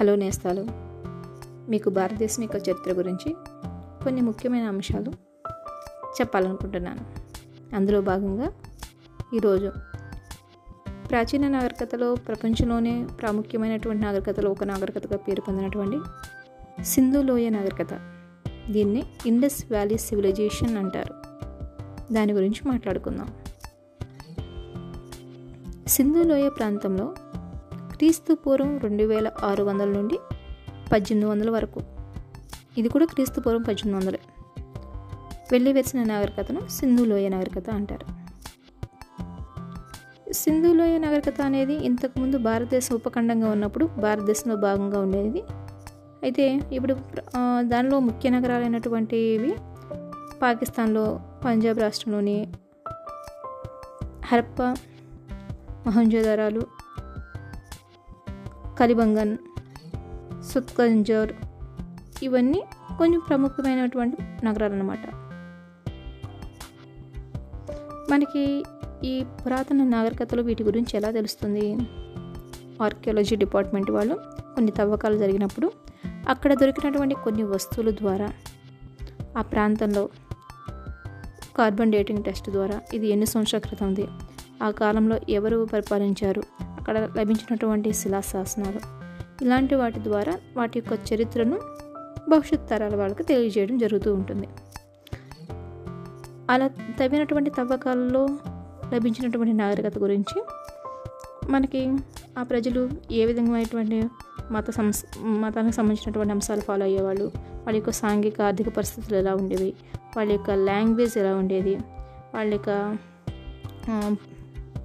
Hello నేస్తాలు. మీకు భారతదేశం యొక్క చరిత్ర గురించి కొన్ని ముఖ్యమైన అంశాలు చెప్పాలనుకుంటున్నాను. అందులో భాగంగా ఈరోజు ప్రాచీన నాగరికతలో ప్రపంచంలోనే ప్రాముఖ్యమైనటువంటి నాగరికతలో ఒక నాగరికతగా పేరు పొందినటువంటి సింధు లోయ నాగరికత. దీన్ని ఇండస్ వ్యాలీ సివిలైజేషన్ అంటారు. దాని గురించి మాట్లాడుకుందాం. సింధు లోయ ప్రాంతంలో క్రీస్తు పూర్వం రెండు వేల ఆరు వందల నుండి పద్దెనిమిది వందల వరకు. ఇది కూడా క్రీస్తు పూర్వం పద్దెనిమిది వందలే. వెళ్ళి వెలిసిన నాగరికతను సింధు లోయ నాగరికత అంటారు. సింధు లోయ నాగరికత అనేది ఇంతకుముందు భారతదేశ ఉపఖండంగా ఉన్నప్పుడు భారతదేశంలో భాగంగా ఉండేది. అయితే ఇప్పుడు దానిలో ముఖ్య నగరాలైనటువంటివి పాకిస్తాన్లో పంజాబ్ రాష్ట్రంలోని హరప్ప మహంజోదారాలు కలిబంగన్ సుత్కంజోర్ ఇవన్నీ కొంచెం ప్రముఖమైనటువంటి నగరాలు అన్నమాట మనకి ఈ పురాతన నాగరికతలు వీటి గురించి ఎలా తెలుస్తుంది? ఆర్కియాలజీ డిపార్ట్మెంట్ వాళ్ళు కొన్ని తవ్వకాలు జరిగినప్పుడు అక్కడ దొరికినటువంటి కొన్ని వస్తువుల ద్వారా ఆ ప్రాంతంలో కార్బన్ డేటింగ్ టెస్ట్ ద్వారా ఇది ఎన్ని సంవత్సరాల క్రితంది ఆ కాలంలో ఎవరు పరిపాలించారు అక్కడ లభించినటువంటి శిలాశాసనాలు. ఇలాంటి వాటి ద్వారా వాటి యొక్క చరిత్రను భవిష్యత్ తరాల వాళ్ళకి తెలియజేయడం జరుగుతూ ఉంటుంది. అలా తవ్వినటువంటి తవ్వకాలలో లభించినటువంటి నాగరికత గురించి మనకి ఆ ప్రజలు ఏ విధమైనటువంటి మత సంస్ మతానికి సంబంధించినటువంటి అంశాలు ఫాలో అయ్యేవాళ్ళు వాళ్ళ యొక్క సాంఘిక ఆర్థిక పరిస్థితులు ఎలా ఉండేవి వాళ్ళ యొక్క లాంగ్వేజ్ ఎలా ఉండేది వాళ్ళ యొక్క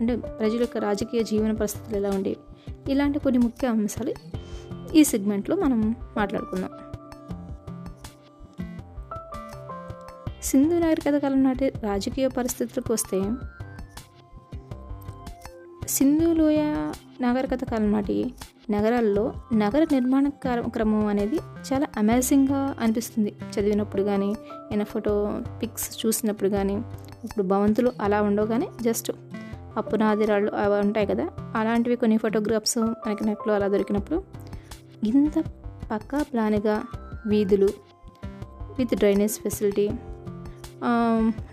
అంటే ప్రజల యొక్క రాజకీయ జీవన పరిస్థితులు ఎలా ఉండేవి? ఇలాంటి కొన్ని ముఖ్య అంశాలు ఈ సెగ్మెంట్లో మనం మాట్లాడుకుందాం. సింధు నాగరికత కాలం నాటి రాజకీయ పరిస్థితులకు వస్తే సింధు లోయ నాగరికత కాలం నాటి నగరాల్లో నగర నిర్మాణ క్రమం అనేది చాలా అమేజింగ్గా అనిపిస్తుంది. చదివినప్పుడు కానీ ఏమైనా ఫోటో పిక్స్ చూసినప్పుడు కానీ ఇప్పుడు భవంతులు అలా ఉండవు కానీ జస్ట్ అప్పునాదిరాళ్ళు రాళ్ళు అవి ఉంటాయి కదా అలాంటివి కొన్ని ఫోటోగ్రాఫ్స్ మనకి నెట్లో అలా దొరికినప్పుడు ఇంత పక్కా ప్లాన్గా వీధులు with drainage facility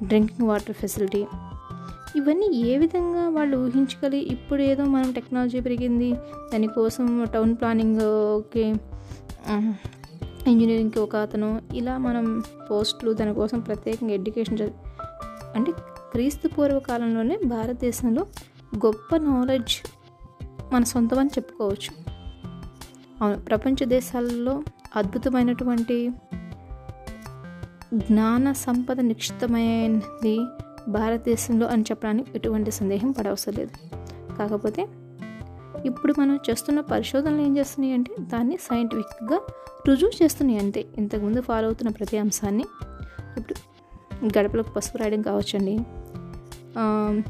drinking water facility ఇవన్నీ ఏ విధంగా వాళ్ళు ఊహించగలి ఇప్పుడు ఏదో మనం టెక్నాలజీ పెరిగింది దానికోసం టౌన్ ప్లానింగ్కి ఇంజనీరింగ్కి ఒక అతను ఇలా మనం పోస్టులు దానికోసం ప్రత్యేకంగా ఎడ్యుకేషన్ అంటే క్రీస్తు పూర్వకాలంలోనే భారతదేశంలో గొప్ప నాలెడ్జ్ మన సొంతం అని చెప్పుకోవచ్చు. అవును ప్రపంచ దేశాలలో అద్భుతమైనటువంటి జ్ఞాన సంపద నిక్షితమైనది భారతదేశంలో అని చెప్పడానికి ఎటువంటి సందేహం పడవసరం లేదు. కాకపోతే ఇప్పుడు మనం చేస్తున్న పరిశోధనలు ఏం చేస్తున్నాయి అంటే దాన్ని సైంటిఫిక్గా రుజువు చేస్తున్నాయి అంతే. ఇంతకుముందు ఫాలో అవుతున్న ప్రతి అంశాన్ని ఇప్పుడు గడపలకు పసుపు రాయడం కావచ్చండి.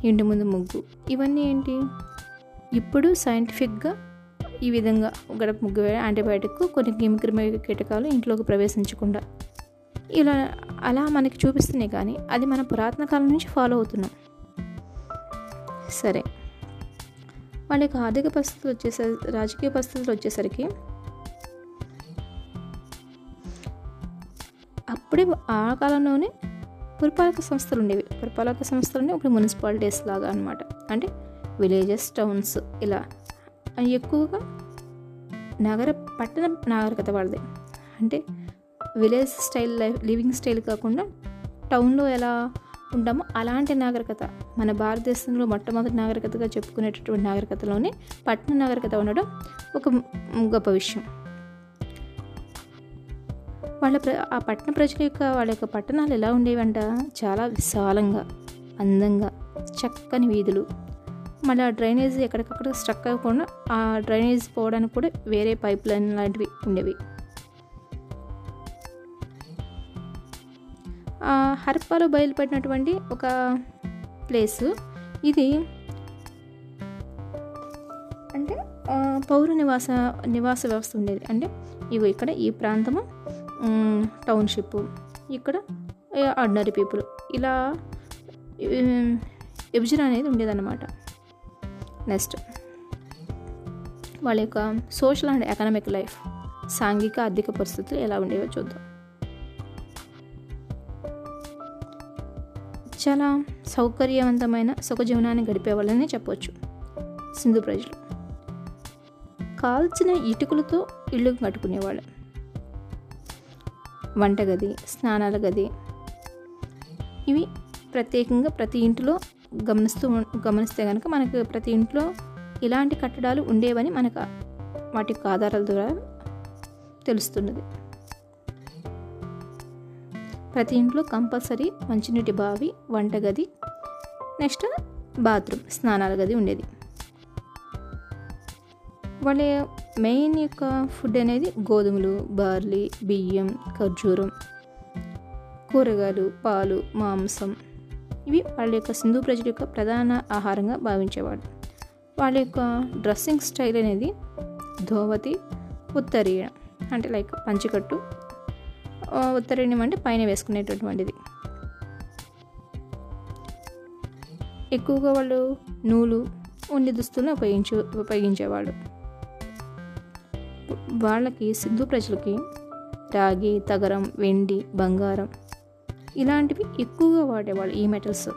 ఇంటి ముందు ముగ్గు. ఇవన్నీ ఏంటి? ఇప్పుడు సైంటిఫిక్గా ఈ విధంగా గడప ముగ్గు యాంటీబయాటిక్ కొన్ని క్రిమి కీటకాలు ఇంట్లోకి ప్రవేశించకుండా. ఇలా అలా మనకి చూపిస్తున్నాయి కానీ అది మన పురాతన కాలం నుంచి ఫాలో అవుతున్నాం. సరే. వాళ్ళ యొక్క ఆర్థిక పరిస్థితులు వచ్చేసరికి రాజకీయ పరిస్థితులు వచ్చేసరికి అప్పుడే ఆ కాలంలోనే పురపాలక సంస్థలు ఉండేవి. పురపాలక సంస్థలు ఇప్పుడు మున్సిపాలిటీస్ లాగా అనమాట అంటే విలేజెస్ టౌన్స్ ఇలా. అవి ఎక్కువగా నగర పట్టణ నాగరికత వాళ్ళది. అంటే village style life living style కాకుండా టౌన్లో ఎలా ఉంటామో అలాంటి నాగరికత. మన భారతదేశంలో మొట్టమొదటి నాగరికతగా చెప్పుకునేటటువంటి నాగరికతలోనే పట్టణ నాగరికత ఉండడం ఒక గొప్ప విషయం. వాళ్ళ ప్ర ఆ పట్టణ ప్రజల యొక్క వాళ్ళ యొక్క పట్టణాలు ఎలా ఉండేవంట? చాలా విశాలంగా అందంగా చక్కని వీధులు. మళ్ళీ ఆ డ్రైనేజ్ ఎక్కడికక్కడ స్ట్రక్ అవ్వకుండా ఆ డ్రైనేజ్ పోవడానికి కూడా వేరే పైప్ లైన్ లాంటివి ఉండేవి. ఆ హరప్పాలో బయలుపడినటువంటి ఒక ప్లేస్. ఇది అంటే పౌర నివాస నివాస వ్యవస్థ ఉండేది. అంటే ఇగో ఇక్కడ ఈ ప్రాంతము టౌన్షిప్. ఇక్కడ ఆర్డినరీ పీపుల్. ఇలా ఉమ్, విభజన అనేది ఉండేదన్నమాట. నెక్స్ట్ వాళ్ళ యొక్క సోషల్ అండ్ ఎకనామిక్ లైఫ్. సాంఘిక ఆర్థిక పరిస్థితులు ఎలా ఉండేవో చూద్దాం. చాలా సౌకర్యవంతమైన సుఖజీవనాన్ని గడిపేవాళ్ళని చెప్పవచ్చు సింధు ప్రజలు. కాల్చిన ఇటుకలతో ఇల్లు కట్టుకునేవాళ్ళు. వంటగది స్నానాల గది. ఇవి ప్రత్యేకంగా ప్రతి ఇంటిలో గమనిస్తూ గమనిస్తే కనుక మనకు ప్రతి ఇంట్లో ఇలాంటి కట్టడాలు ఉండేవని మనకు వాటి యొక్క ఆధారాల ద్వారా తెలుస్తున్నది. ప్రతి ఇంట్లో కంపల్సరీ మంచినీటి బావి వంటగది నెక్స్ట్ బాత్రూమ్ స్నానాల గది ఉండేది. వాళ్ళ మెయిన్ యొక్క ఫుడ్ అనేది గోధుమలు బార్లీ బియ్యం ఖర్జూరం కూరగాయలు పాలు మాంసం. ఇవి వాళ్ళ యొక్క సింధు ప్రజల యొక్క ప్రధాన ఆహారంగా భావించేవాడు వాళ్ళ యొక్క డ్రెస్సింగ్ స్టైల్ అనేది ధోవతి ఉత్తరీయం అంటే లైక్ పంచికట్టు. ఉత్తరీయం అంటే పైన వేసుకునేటటువంటిది. ఎక్కువగా వాళ్ళు నూలు ఉన్ని దుస్తులను ఉపయోగించు ఉపయోగించేవాళ్ళు. వాళ్ళకి సిద్ధు ప్రజలకి రాగి తగరం వెండి బంగారం ఇలాంటివి ఎక్కువగా వాడేవాళ్ళు ఈ మెటల్స్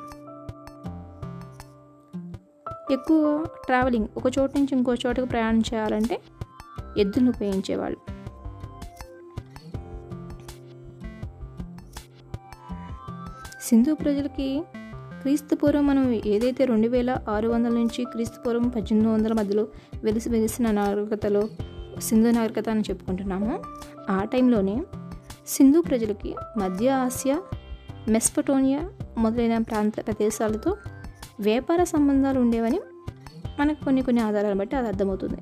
ఎక్కువ ట్రావెలింగ్ ఒక చోటు నుంచి ఇంకో చోటుకు ప్రయాణం చేయాలంటే ఎద్దులను ఉపయోగించేవాళ్ళు. సింధు ప్రజలకి క్రీస్తు పూర్వం మనం ఏదైతే రెండు వేల ఆరు వందల నుంచి క్రీస్తు పూర్వం పద్దెనిమిది వందల మధ్యలో వెలిసి వెలిసిన నాగరికతలో సింధు నాగరికత అని చెప్పుకుంటున్నాము. ఆ టైంలోనే సింధు ప్రజలకి మధ్య ఆసియా మెస్పటోనియా మొదలైన ప్రాంత ప్రదేశాలతో వ్యాపార సంబంధాలు ఉండేవని మనకు కొన్ని కొన్ని ఆధారాలు బట్టి అది అర్థమవుతుంది.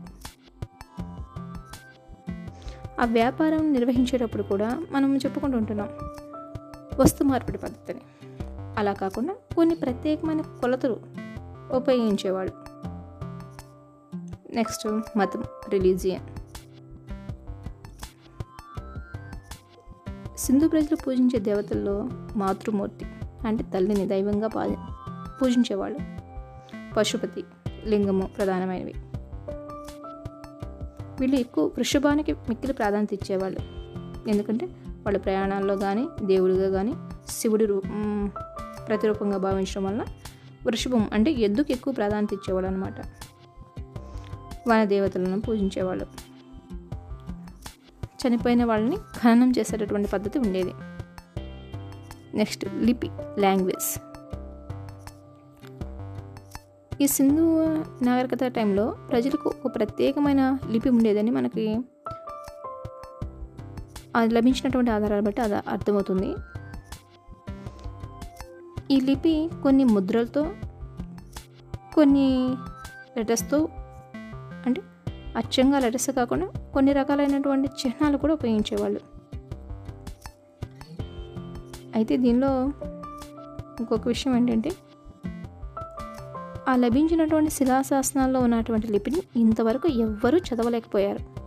ఆ వ్యాపారం నిర్వహించేటప్పుడు కూడా మనం చెప్పుకుంటూ ఉంటున్నాం వస్తు మార్పిడి పద్ధతిని. అలా కాకుండా కొన్ని ప్రత్యేకమైన కొలతలు ఉపయోగించేవాళ్ళు. నెక్స్ట్ మతం రిలీజియన్. సింధు ప్రజలు పూజించే దేవతల్లో మాతృమూర్తి అంటే తల్లిని దైవంగా పా పూజించేవాళ్ళు. పశుపతి లింగము ప్రధానమైనవి. వీళ్ళు ఎక్కువ వృషభానికి మిక్కిలి ప్రాధాన్యత ఇచ్చేవాళ్ళు. ఎందుకంటే వాళ్ళ ప్రయాణాల్లో కానీ దేవుడిగా కానీ శివుడి రూ ప్రతిరూపంగా భావించడం వలన వృషభం అంటే ఎద్దుకు ఎక్కువ ప్రాధాన్యత ఇచ్చేవాళ్ళు అనమాట వన దేవతలను పూజించేవాళ్ళు. చనిపోయిన వాళ్ళని ఖననం చేసేటటువంటి పద్ధతి ఉండేది. నెక్స్ట్ లిపి లాంగ్వేజ్. ఈ సింధు నాగరికత టైంలో ప్రజలకు ఒక ప్రత్యేకమైన లిపి ఉండేదని మనకి అది లభించినటువంటి ఆధారాలు బట్టి అది అర్థమవుతుంది. ఈ లిపి కొన్ని ముద్రలతో కొన్ని లెటర్స్తో అంటే అచ్చంగా లెటర్స్ కాకుండా కొన్ని రకాలైనటువంటి చిహ్నాలు కూడా ఉపయోగించేవాళ్ళు. అయితే దీనిలో ఇంకొక విషయం ఏంటంటే ఆ లభించినటువంటి శిలాశాసనాల్లో ఉన్నటువంటి లిపిని ఇంతవరకు ఎవ్వరూ చదవలేకపోయారు.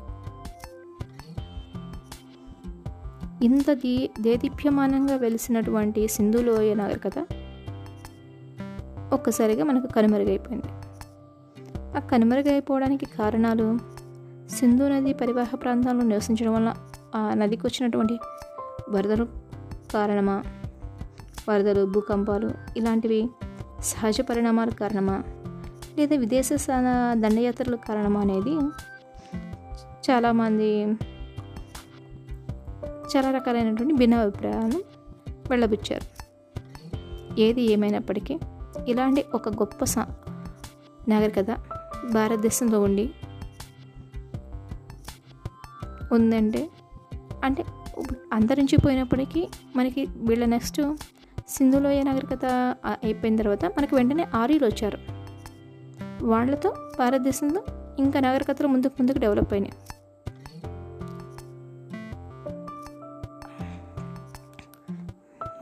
ఇంత దీ దేదీప్యమానంగా వెలిసినటువంటి సింధులోయ నాగరికత ఒక్కసారిగా మనకు కనుమరుగైపోయింది. ఆ కనుమరుగైపోవడానికి కారణాలు? సింధు నది పరివాహ ప్రాంతంలో నివసించడం వల్ల ఆ నదికి వచ్చినటువంటి వరదలు కారణమా? వరదలు భూకంపాలు ఇలాంటివి సహజ పరిణామాల కారణమా? లేదా విదేశ దండయాత్రల కారణమా అనేది చాలామంది చాలా రకాలైనటువంటి భిన్న అభిప్రాయాలను వెళ్ళబుచ్చారు. ఏది ఏమైనప్పటికీ ఇలాంటి ఒక గొప్ప సా నాగరికత భారతదేశంలో ఉండి ఉందంటే అంటే అంతరించిపోయినప్పటికీ మనకి వీళ్ళ నెక్స్ట్ సింధులోయ నాగరికత అయిపోయిన తర్వాత మనకి వెంటనే ఆర్యులు వచ్చారు. వాళ్ళతో భారతదేశంలో ఇంకా నాగరికతలు ముందుకు ముందుకు డెవలప్ అయినాయి.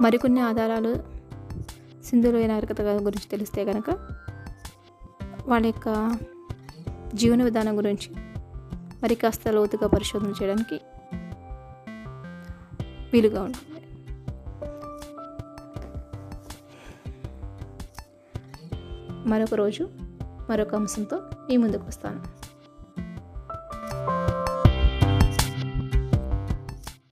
మరికొన్ని ఆధారాలు సింధులోయ నాగరికత గురించి తెలిస్తే కనుక వాళ్ళ యొక్క జీవన విధానం గురించి మరి కాస్త లోతుగా పరిశోధన చేయడానికి వీలుగా ఉంటుంది. మరొక రోజు మరొక అంశంతో మీ ముందుకు వస్తాను.